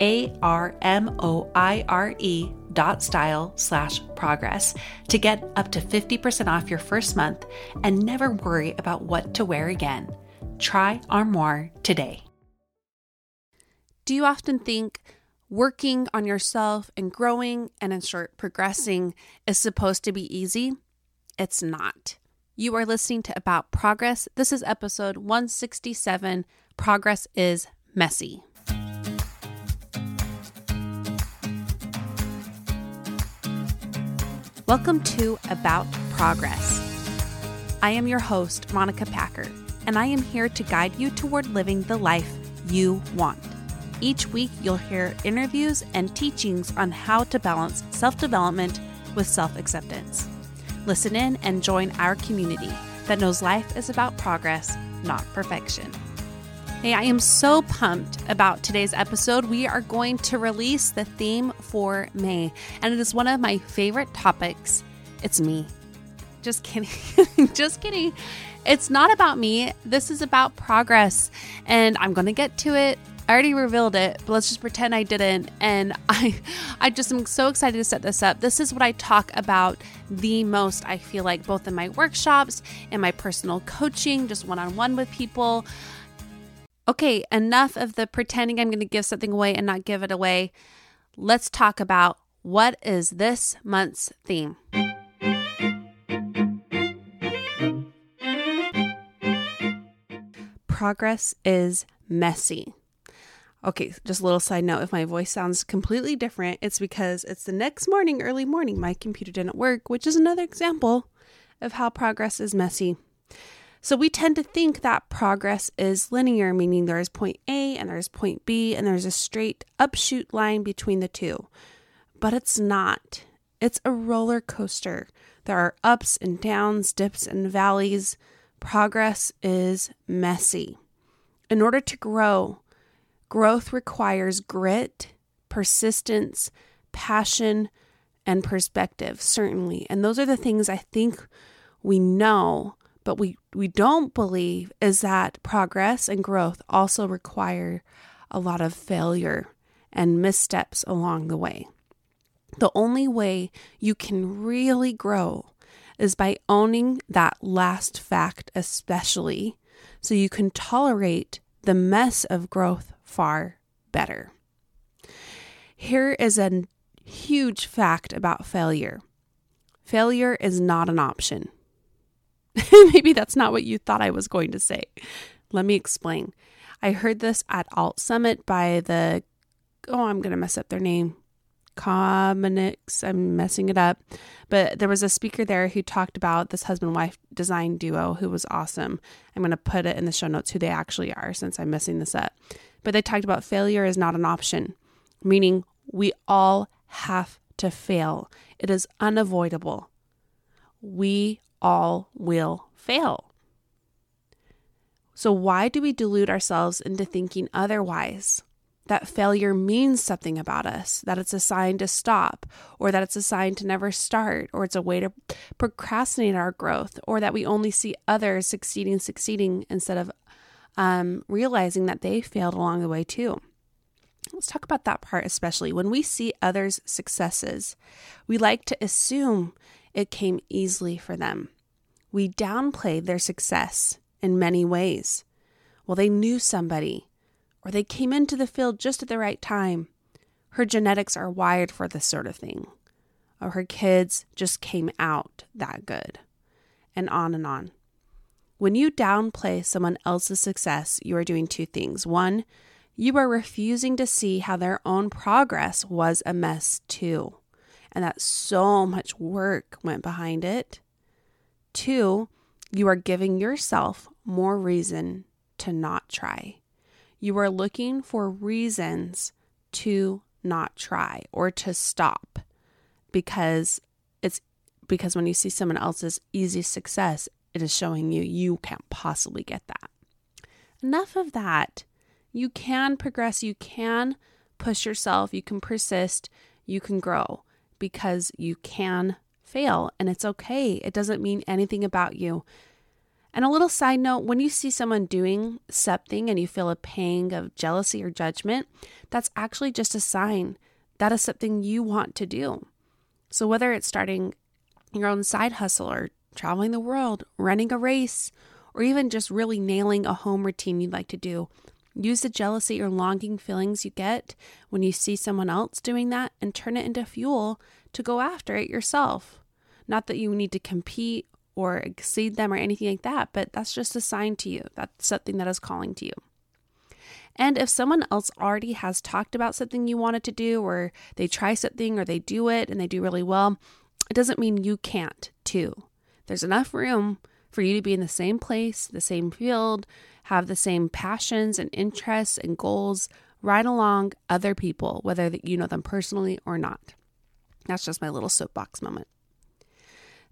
A R M O I R E dot style slash progress to get up to 50% off your first month and never worry about what to wear again. Try Armoire today. Do you often think working on yourself and growing and in short progressing is supposed to be easy? It's not. You are listening to About Progress. This is episode 167 Progress is Messy. Welcome to About Progress. I am your host, Monica Packer, and I am here to guide you toward living the life you want. Each week, you'll hear interviews and teachings on how to balance self development with self acceptance. Listen in and join our community that knows life is about progress, not perfection. Hey, I am so pumped about today's episode. We are going to release the theme for May, and it is one of my favorite topics. It's me. Just kidding. Just kidding. It's not about me. This is about progress, and I'm going to get to it I already revealed it, but let's just pretend I didn't. And I I just am so excited to set this up. This is what I talk about the most, I feel like, both in my workshops and my personal coaching, just one-on-one with people. Okay, enough of the pretending I'm going to give something away and not give it away. Let's talk about what is this month's theme. Progress is messy. Okay, just a little side note if my voice sounds completely different, it's because it's the next morning, early morning. My computer didn't work, which is another example of how progress is messy. So we tend to think that progress is linear, meaning there is point A and there's point B and there's a straight upshoot line between the two. But it's not. It's a roller coaster. There are ups and downs, dips and valleys. Progress is messy. In order to grow, Growth requires grit, persistence, passion, and perspective, certainly. And those are the things I think we know, but we, we don't believe is that progress and growth also require a lot of failure and missteps along the way. The only way you can really grow is by owning that last fact, especially so you can tolerate the mess of growth far better. Here is a huge fact about failure failure is not an option. Maybe that's not what you thought I was going to say. Let me explain. I heard this at Alt Summit by the, oh, I'm going to mess up their name. Cominix, I'm messing it up. But there was a speaker there who talked about this husband wife design duo who was awesome. I'm going to put it in the show notes who they actually are since I'm messing this up but they talked about failure is not an option, meaning we all have to fail. It is unavoidable. We all will fail. So, why do we delude ourselves into thinking otherwise? That failure means something about us, that it's a sign to stop, or that it's a sign to never start, or it's a way to procrastinate our growth, or that we only see others succeeding, succeeding instead of um, realizing that they failed along the way too. Let's talk about that part, especially when we see others' successes. We like to assume it came easily for them. We downplayed their success in many ways. Well, they knew somebody, or they came into the field just at the right time. Her genetics are wired for this sort of thing. Or her kids just came out that good. And on and on. When you downplay someone else's success, you are doing two things. One, you are refusing to see how their own progress was a mess too, and that so much work went behind it. Two, you are giving yourself more reason to not try. You are looking for reasons to not try or to stop because it's because when you see someone else's easy success, it is showing you you can't possibly get that. Enough of that. You can progress, you can push yourself, you can persist, you can grow because you can fail and it's okay. It doesn't mean anything about you. And a little side note when you see someone doing something and you feel a pang of jealousy or judgment, that's actually just a sign that is something you want to do. So, whether it's starting your own side hustle or traveling the world, running a race, or even just really nailing a home routine you'd like to do, use the jealousy or longing feelings you get when you see someone else doing that and turn it into fuel to go after it yourself. Not that you need to compete or exceed them or anything like that, but that's just a sign to you. That's something that is calling to you. And if someone else already has talked about something you wanted to do, or they try something or they do it and they do really well, it doesn't mean you can't too. There's enough room for you to be in the same place, the same field, have the same passions and interests and goals right along other people, whether you know them personally or not. That's just my little soapbox moment.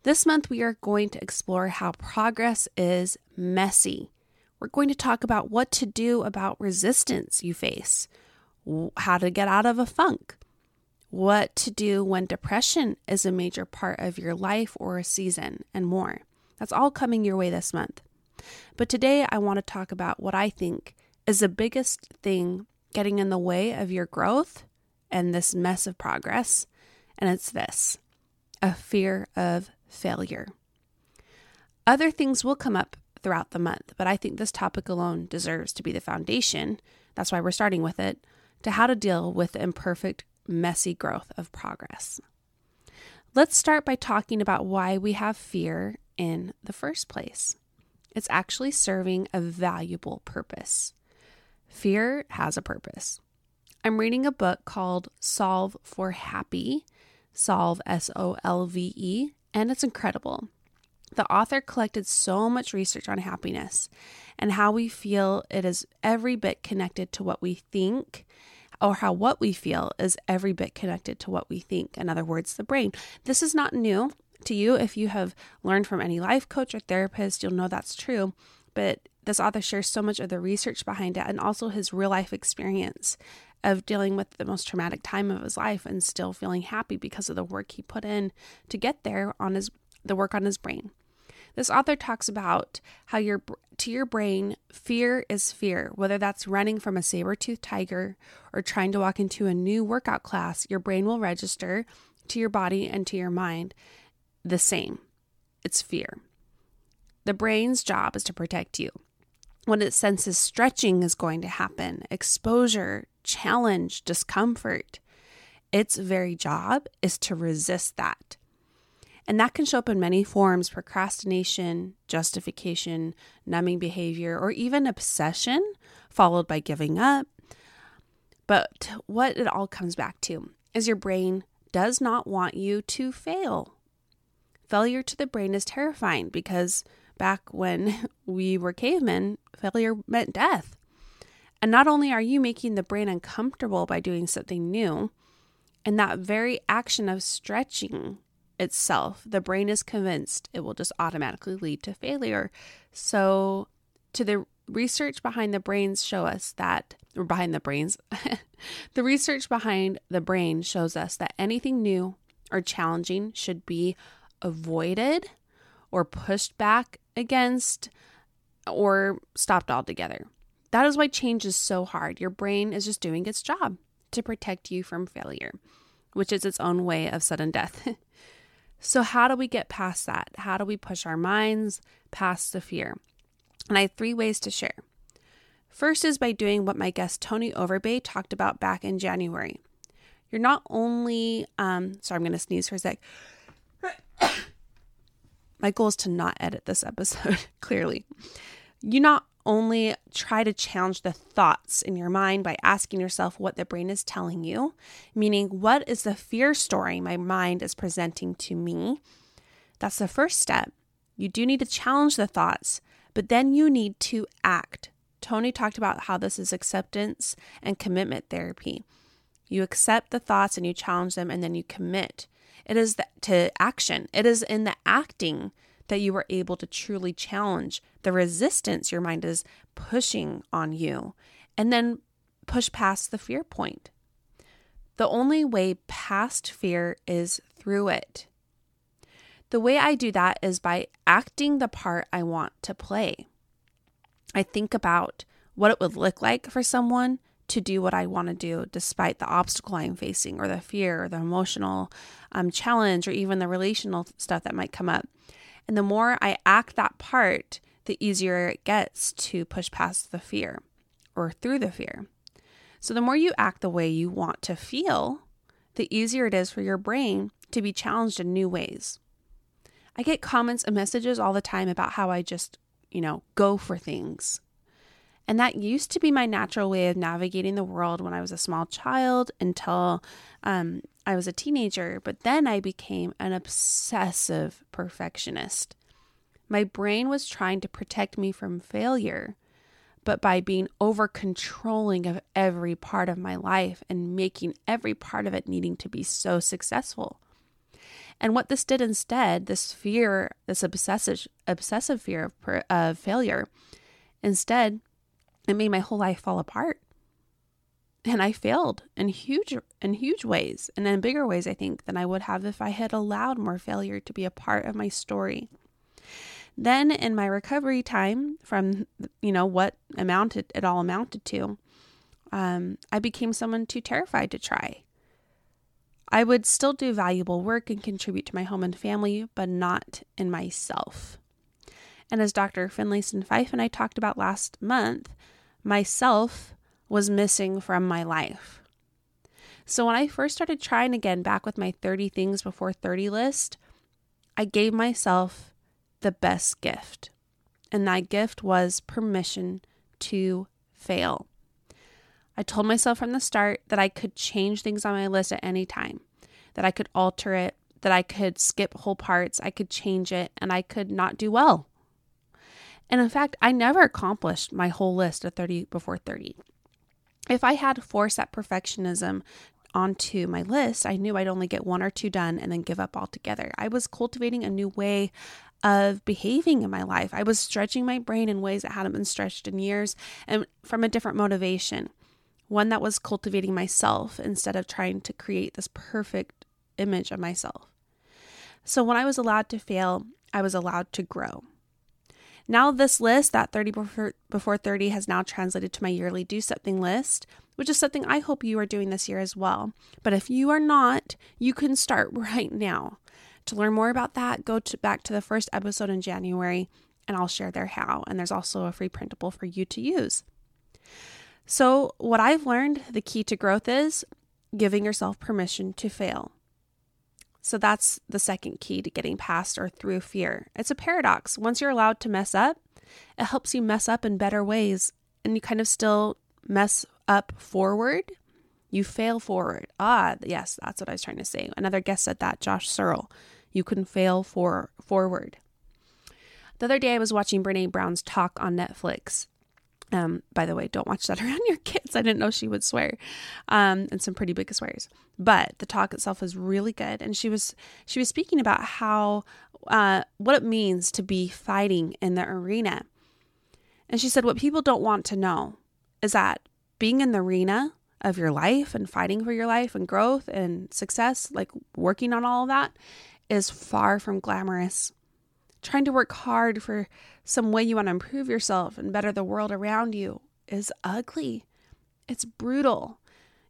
This month, we are going to explore how progress is messy. We're going to talk about what to do about resistance you face, how to get out of a funk, what to do when depression is a major part of your life or a season, and more. That's all coming your way this month. But today, I want to talk about what I think is the biggest thing getting in the way of your growth and this mess of progress. And it's this a fear of failure. Other things will come up throughout the month, but I think this topic alone deserves to be the foundation. That's why we're starting with it to how to deal with the imperfect, messy growth of progress. Let's start by talking about why we have fear in the first place. It's actually serving a valuable purpose. Fear has a purpose. I'm reading a book called Solve for Happy, Solve S O L V E, and it's incredible. The author collected so much research on happiness and how we feel it is every bit connected to what we think, or how what we feel is every bit connected to what we think. In other words, the brain. This is not new to you. If you have learned from any life coach or therapist, you'll know that's true. But this author shares so much of the research behind it and also his real life experience of dealing with the most traumatic time of his life and still feeling happy because of the work he put in to get there on his the work on his brain. This author talks about how your to your brain, fear is fear. Whether that's running from a saber-toothed tiger or trying to walk into a new workout class, your brain will register to your body and to your mind the same. It's fear. The brain's job is to protect you. When it senses stretching is going to happen, exposure, challenge, discomfort, its very job is to resist that. And that can show up in many forms procrastination, justification, numbing behavior, or even obsession, followed by giving up. But what it all comes back to is your brain does not want you to fail. Failure to the brain is terrifying because back when we were cavemen, failure meant death. And not only are you making the brain uncomfortable by doing something new, and that very action of stretching itself, the brain is convinced it will just automatically lead to failure. So, to the research behind the brains show us that or behind the brains the research behind the brain shows us that anything new or challenging should be avoided or pushed back against or stopped altogether that is why change is so hard your brain is just doing its job to protect you from failure which is its own way of sudden death so how do we get past that how do we push our minds past the fear and I have three ways to share. First is by doing what my guest Tony Overbay talked about back in January. You're not only, um, sorry, I'm going to sneeze for a sec. My goal is to not edit this episode, clearly. You not only try to challenge the thoughts in your mind by asking yourself what the brain is telling you, meaning, what is the fear story my mind is presenting to me? That's the first step. You do need to challenge the thoughts but then you need to act. Tony talked about how this is acceptance and commitment therapy. You accept the thoughts and you challenge them, and then you commit. It is the, to action. It is in the acting that you are able to truly challenge the resistance your mind is pushing on you, and then push past the fear point. The only way past fear is through it. The way I do that is by acting the part I want to play. I think about what it would look like for someone to do what I want to do despite the obstacle I'm facing, or the fear, or the emotional um, challenge, or even the relational stuff that might come up. And the more I act that part, the easier it gets to push past the fear or through the fear. So, the more you act the way you want to feel, the easier it is for your brain to be challenged in new ways. I get comments and messages all the time about how I just, you know, go for things. And that used to be my natural way of navigating the world when I was a small child until um, I was a teenager. But then I became an obsessive perfectionist. My brain was trying to protect me from failure, but by being over controlling of every part of my life and making every part of it needing to be so successful. And what this did instead, this fear, this obsessive obsessive fear of, of failure, instead, it made my whole life fall apart. And I failed in huge in huge ways, and in bigger ways, I think, than I would have if I had allowed more failure to be a part of my story. Then, in my recovery time from you know what amounted it all amounted to, um, I became someone too terrified to try. I would still do valuable work and contribute to my home and family, but not in myself. And as Dr. Finlayson Fife and I talked about last month, myself was missing from my life. So when I first started trying again back with my 30 things before 30 list, I gave myself the best gift. And that gift was permission to fail. I told myself from the start that I could change things on my list at any time, that I could alter it, that I could skip whole parts, I could change it, and I could not do well. And in fact, I never accomplished my whole list of 30 before 30. If I had forced that perfectionism onto my list, I knew I'd only get one or two done and then give up altogether. I was cultivating a new way of behaving in my life. I was stretching my brain in ways that hadn't been stretched in years and from a different motivation one that was cultivating myself instead of trying to create this perfect image of myself. So when I was allowed to fail, I was allowed to grow. Now, this list, that 30 before, 30, has now translated to my yearly do something list, which is something I hope you are doing this year as well. But if you are not, you can start right now. To learn more about that, go to, back to the first episode in January and I'll share there how. And there's also a free printable for you to use. So, what I've learned the key to growth is giving yourself permission to fail. So, that's the second key to getting past or through fear. It's a paradox. Once you're allowed to mess up, it helps you mess up in better ways and you kind of still mess up forward. You fail forward. Ah, yes, that's what I was trying to say. Another guest said that, Josh Searle. You can fail for forward. The other day I was watching Brene Brown's talk on Netflix Um, by the way, don't watch that around your kids. I didn't know she would swear, um, and some pretty big swears. But the talk itself was really good, and she was she was speaking about how uh, what it means to be fighting in the arena. And she said what people don't want to know is that being in the arena of your life and fighting for your life and growth and success, like working on all of that, is far from glamorous. Trying to work hard for some way you want to improve yourself and better the world around you is ugly. It's brutal.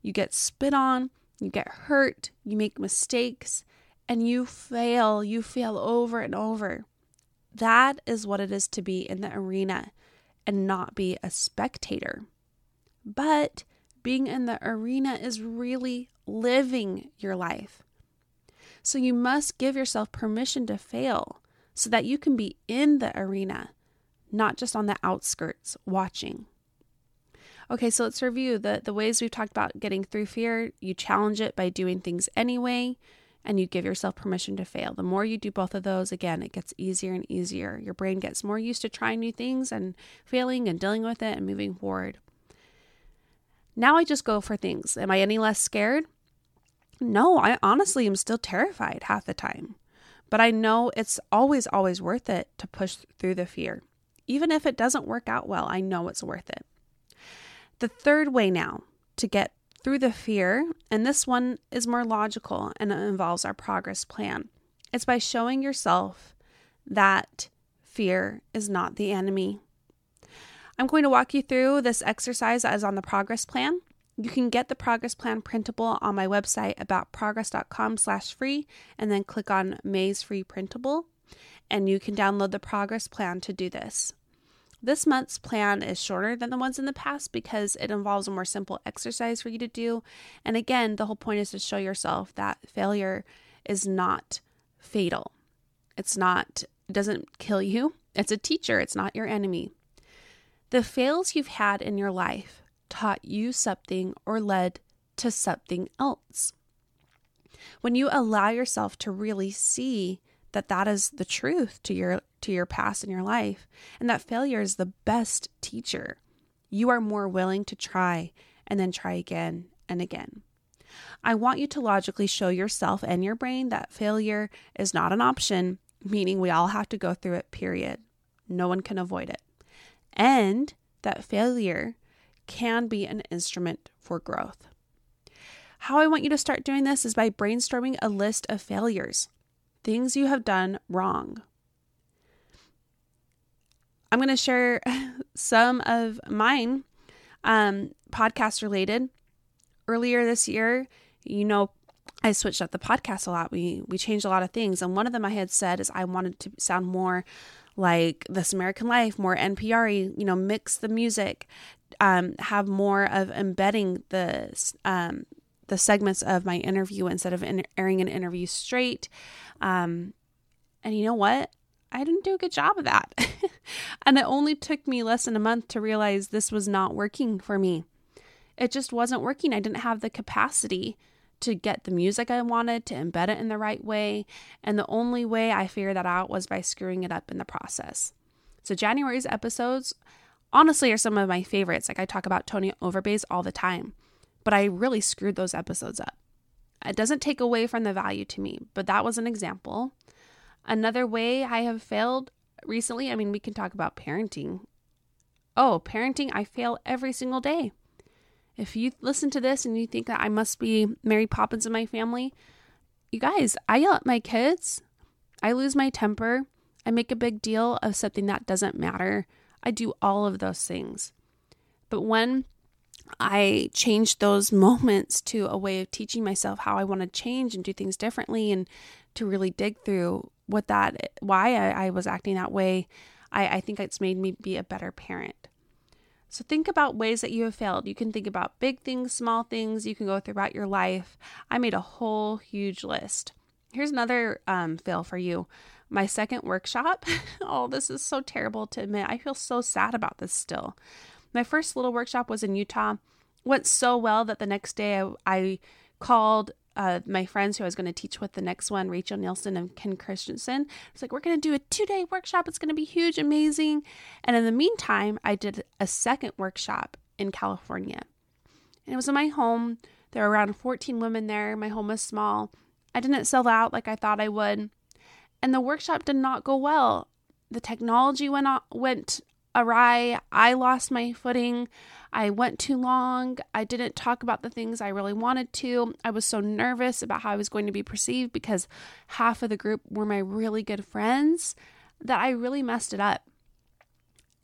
You get spit on, you get hurt, you make mistakes, and you fail. You fail over and over. That is what it is to be in the arena and not be a spectator. But being in the arena is really living your life. So you must give yourself permission to fail so that you can be in the arena, not just on the outskirts watching. Okay, so let's review the, the ways we've talked about getting through fear. You challenge it by doing things anyway, and you give yourself permission to fail. The more you do both of those, again, it gets easier and easier. Your brain gets more used to trying new things and failing and dealing with it and moving forward. Now I just go for things. Am I any less scared? No, I honestly am still terrified half the time. But I know it's always, always worth it to push through the fear. Even if it doesn't work out well, I know it's worth it. The third way now to get through the fear, and this one is more logical and involves our progress plan. It's by showing yourself that fear is not the enemy. I'm going to walk you through this exercise as on the progress plan. You can get the progress plan printable on my website aboutprogress.com slash free and then click on May's free printable and you can download the progress plan to do this. This month's plan is shorter than the ones in the past because it involves a more simple exercise for you to do. And again, the whole point is to show yourself that failure is not fatal. It's not, it doesn't kill you. It's a teacher, it's not your enemy. The fails you've had in your life taught you something or led to something else. When you allow yourself to really see that that is the truth to your to your past in your life and that failure is the best teacher you are more willing to try and then try again and again. I want you to logically show yourself and your brain that failure is not an option meaning we all have to go through it period. No one can avoid it. And that failure can be an instrument for growth how I want you to start doing this is by brainstorming a list of failures things you have done wrong. I'm going to share some of mine, um, podcast related. Earlier this year, you know, I switched up the podcast a lot. We we changed a lot of things, and one of them I had said is I wanted to sound more like This American Life, more NPR. You know, mix the music, um, have more of embedding the um, the segments of my interview instead of in, airing an interview straight. Um, and you know what? I didn't do a good job of that. and it only took me less than a month to realize this was not working for me. It just wasn't working. I didn't have the capacity to get the music I wanted, to embed it in the right way. And the only way I figured that out was by screwing it up in the process. So, January's episodes honestly are some of my favorites. Like, I talk about Tony Overbay's all the time, but I really screwed those episodes up. It doesn't take away from the value to me, but that was an example. Another way I have failed recently, I mean, we can talk about parenting. Oh, parenting, I fail every single day. If you listen to this and you think that I must be Mary Poppins in my family, you guys, I yell at my kids. I lose my temper. I make a big deal of something that doesn't matter. I do all of those things. But when I changed those moments to a way of teaching myself how I want to change and do things differently and to really dig through what that, why I, I was acting that way. I, I think it's made me be a better parent. So think about ways that you have failed. You can think about big things, small things. You can go throughout your life. I made a whole huge list. Here's another um, fail for you. My second workshop. oh, this is so terrible to admit. I feel so sad about this still. My first little workshop was in Utah. Went so well that the next day I, I called uh, my friends who I was going to teach with the next one, Rachel Nielsen and Ken Christensen. It's like, we're going to do a two day workshop. It's going to be huge, amazing. And in the meantime, I did a second workshop in California. And it was in my home. There were around 14 women there. My home was small. I didn't sell out like I thought I would. And the workshop did not go well. The technology went, on, went awry. I lost my footing. I went too long. I didn't talk about the things I really wanted to. I was so nervous about how I was going to be perceived because half of the group were my really good friends that I really messed it up.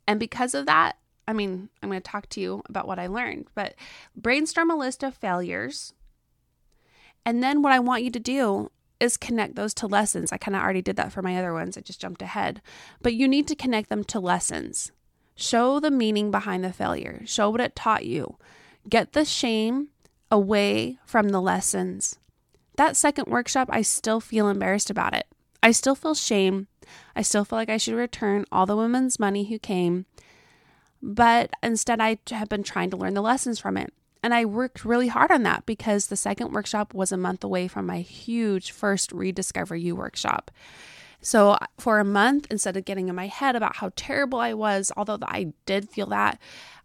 And because of that, I mean, I'm going to talk to you about what I learned, but brainstorm a list of failures. And then what I want you to do is connect those to lessons. I kind of already did that for my other ones. I just jumped ahead. But you need to connect them to lessons. Show the meaning behind the failure, show what it taught you. Get the shame away from the lessons. That second workshop, I still feel embarrassed about it. I still feel shame. I still feel like I should return all the women's money who came. But instead, I have been trying to learn the lessons from it. And I worked really hard on that because the second workshop was a month away from my huge first Rediscover You workshop. So for a month, instead of getting in my head about how terrible I was, although I did feel that,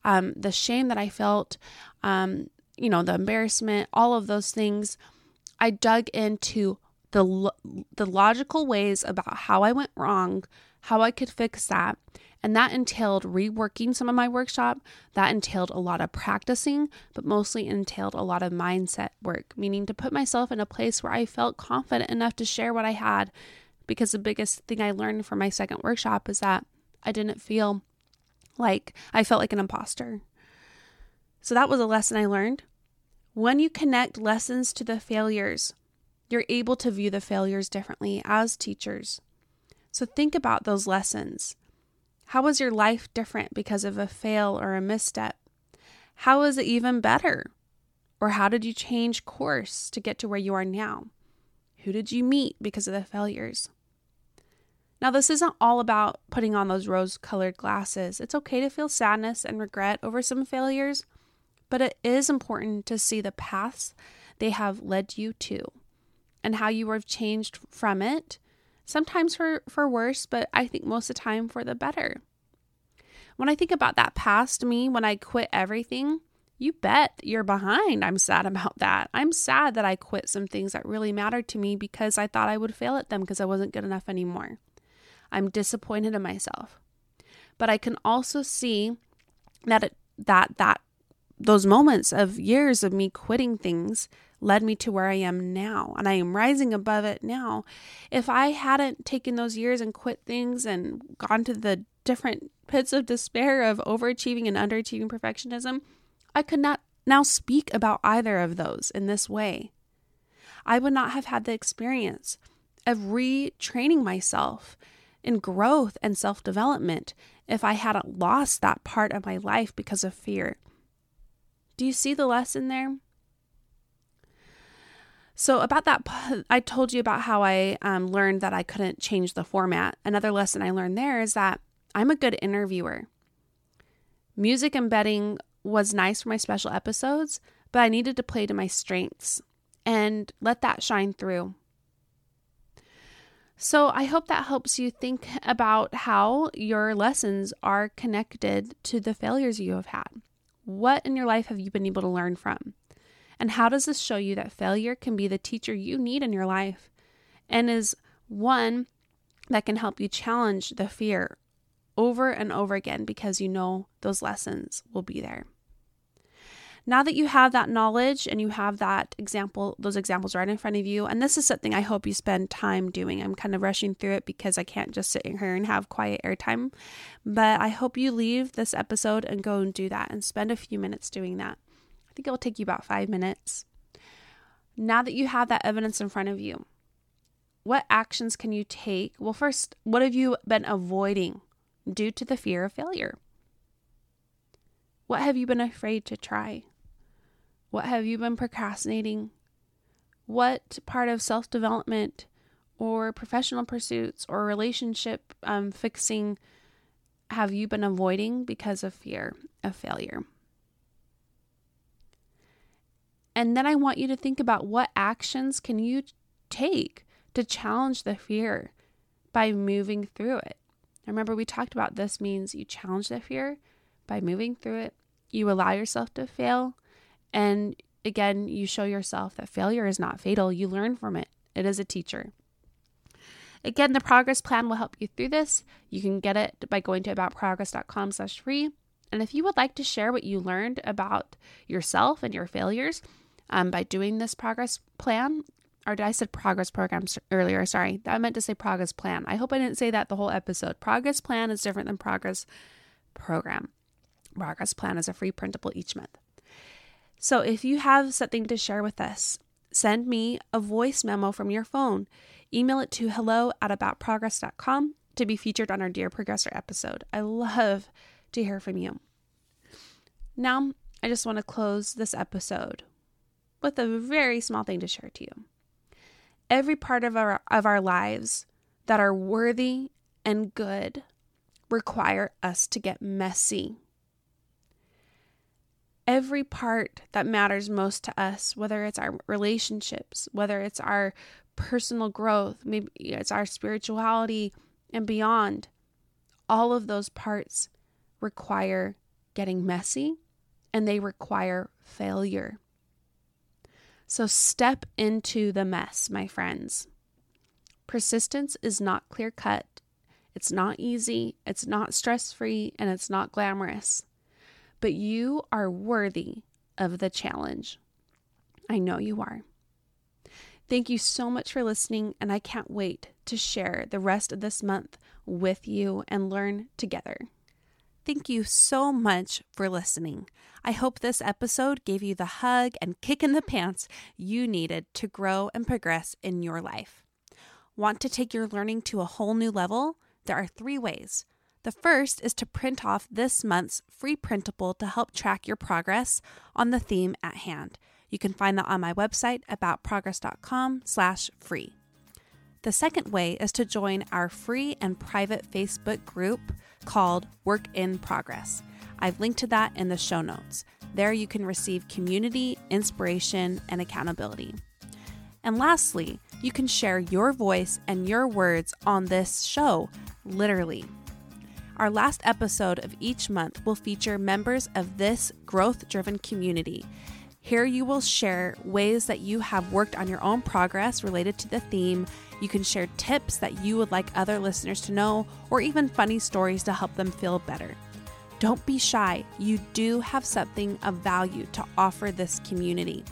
um, the shame that I felt, um, you know, the embarrassment, all of those things, I dug into the the logical ways about how I went wrong, how I could fix that. And that entailed reworking some of my workshop. That entailed a lot of practicing, but mostly entailed a lot of mindset work, meaning to put myself in a place where I felt confident enough to share what I had because the biggest thing I learned from my second workshop is that I didn't feel like I felt like an imposter. So that was a lesson I learned. When you connect lessons to the failures, you're able to view the failures differently as teachers. So think about those lessons. How was your life different because of a fail or a misstep? How was it even better? Or how did you change course to get to where you are now? Who did you meet because of the failures? Now, this isn't all about putting on those rose colored glasses. It's okay to feel sadness and regret over some failures, but it is important to see the paths they have led you to and how you have changed from it, sometimes for, for worse, but I think most of the time for the better. When I think about that past me, when I quit everything, you bet you're behind. I'm sad about that. I'm sad that I quit some things that really mattered to me because I thought I would fail at them because I wasn't good enough anymore. I'm disappointed in myself. But I can also see that it, that that those moments of years of me quitting things led me to where I am now and I am rising above it now. If I hadn't taken those years and quit things and gone to the different pits of despair of overachieving and underachieving perfectionism, I could not now speak about either of those in this way. I would not have had the experience of retraining myself in growth and self development if I hadn't lost that part of my life because of fear. Do you see the lesson there? So, about that, I told you about how I um, learned that I couldn't change the format. Another lesson I learned there is that I'm a good interviewer. Music embedding was nice for my special episodes, but I needed to play to my strengths and let that shine through. So, I hope that helps you think about how your lessons are connected to the failures you have had. What in your life have you been able to learn from? And how does this show you that failure can be the teacher you need in your life and is one that can help you challenge the fear over and over again because you know those lessons will be there? Now that you have that knowledge and you have that example, those examples right in front of you, and this is something I hope you spend time doing. I'm kind of rushing through it because I can't just sit here and have quiet airtime, but I hope you leave this episode and go and do that and spend a few minutes doing that. I think it will take you about five minutes. Now that you have that evidence in front of you, what actions can you take? Well, first, what have you been avoiding due to the fear of failure? What have you been afraid to try? What have you been procrastinating? What part of self development or professional pursuits or relationship um, fixing have you been avoiding because of fear of failure? And then I want you to think about what actions can you take to challenge the fear by moving through it. Remember, we talked about this means you challenge the fear by moving through it, you allow yourself to fail, and again, you show yourself that failure is not fatal. You learn from it, it is a teacher. Again, the progress plan will help you through this. You can get it by going to aboutprogress.com slash free. And if you would like to share what you learned about yourself and your failures um, by doing this progress plan, or did I said progress programs earlier? Sorry, I meant to say progress plan. I hope I didn't say that the whole episode. Progress plan is different than progress program. Progress plan is a free printable each month. So if you have something to share with us, send me a voice memo from your phone. Email it to hello at aboutprogress.com to be featured on our Dear Progressor episode. I love to hear from you. Now, I just want to close this episode with a very small thing to share to you every part of our of our lives that are worthy and good require us to get messy. Every part that matters most to us, whether it's our relationships, whether it's our personal growth, maybe it's our spirituality and beyond, all of those parts require getting messy and they require failure. So step into the mess, my friends. Persistence is not clear cut, it's not easy, it's not stress free, and it's not glamorous. But you are worthy of the challenge. I know you are. Thank you so much for listening, and I can't wait to share the rest of this month with you and learn together. Thank you so much for listening. I hope this episode gave you the hug and kick in the pants you needed to grow and progress in your life. Want to take your learning to a whole new level? There are three ways. The first is to print off this month's free printable to help track your progress on the theme at hand. You can find that on my website aboutprogress.com/free. The second way is to join our free and private Facebook group called Work in Progress. I've linked to that in the show notes. There you can receive community, inspiration, and accountability. And lastly, you can share your voice and your words on this show, literally. Our last episode of each month will feature members of this growth driven community. Here you will share ways that you have worked on your own progress related to the theme. You can share tips that you would like other listeners to know, or even funny stories to help them feel better. Don't be shy. You do have something of value to offer this community.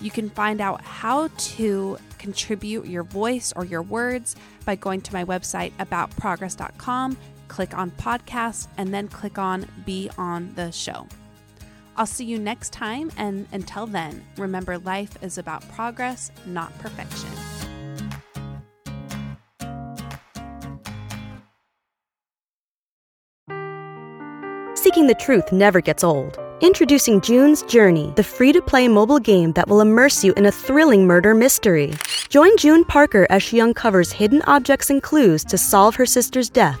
You can find out how to contribute your voice or your words by going to my website aboutprogress.com, click on podcast, and then click on be on the show. I'll see you next time, and until then, remember life is about progress, not perfection. Seeking the truth never gets old. Introducing June's Journey, the free to play mobile game that will immerse you in a thrilling murder mystery. Join June Parker as she uncovers hidden objects and clues to solve her sister's death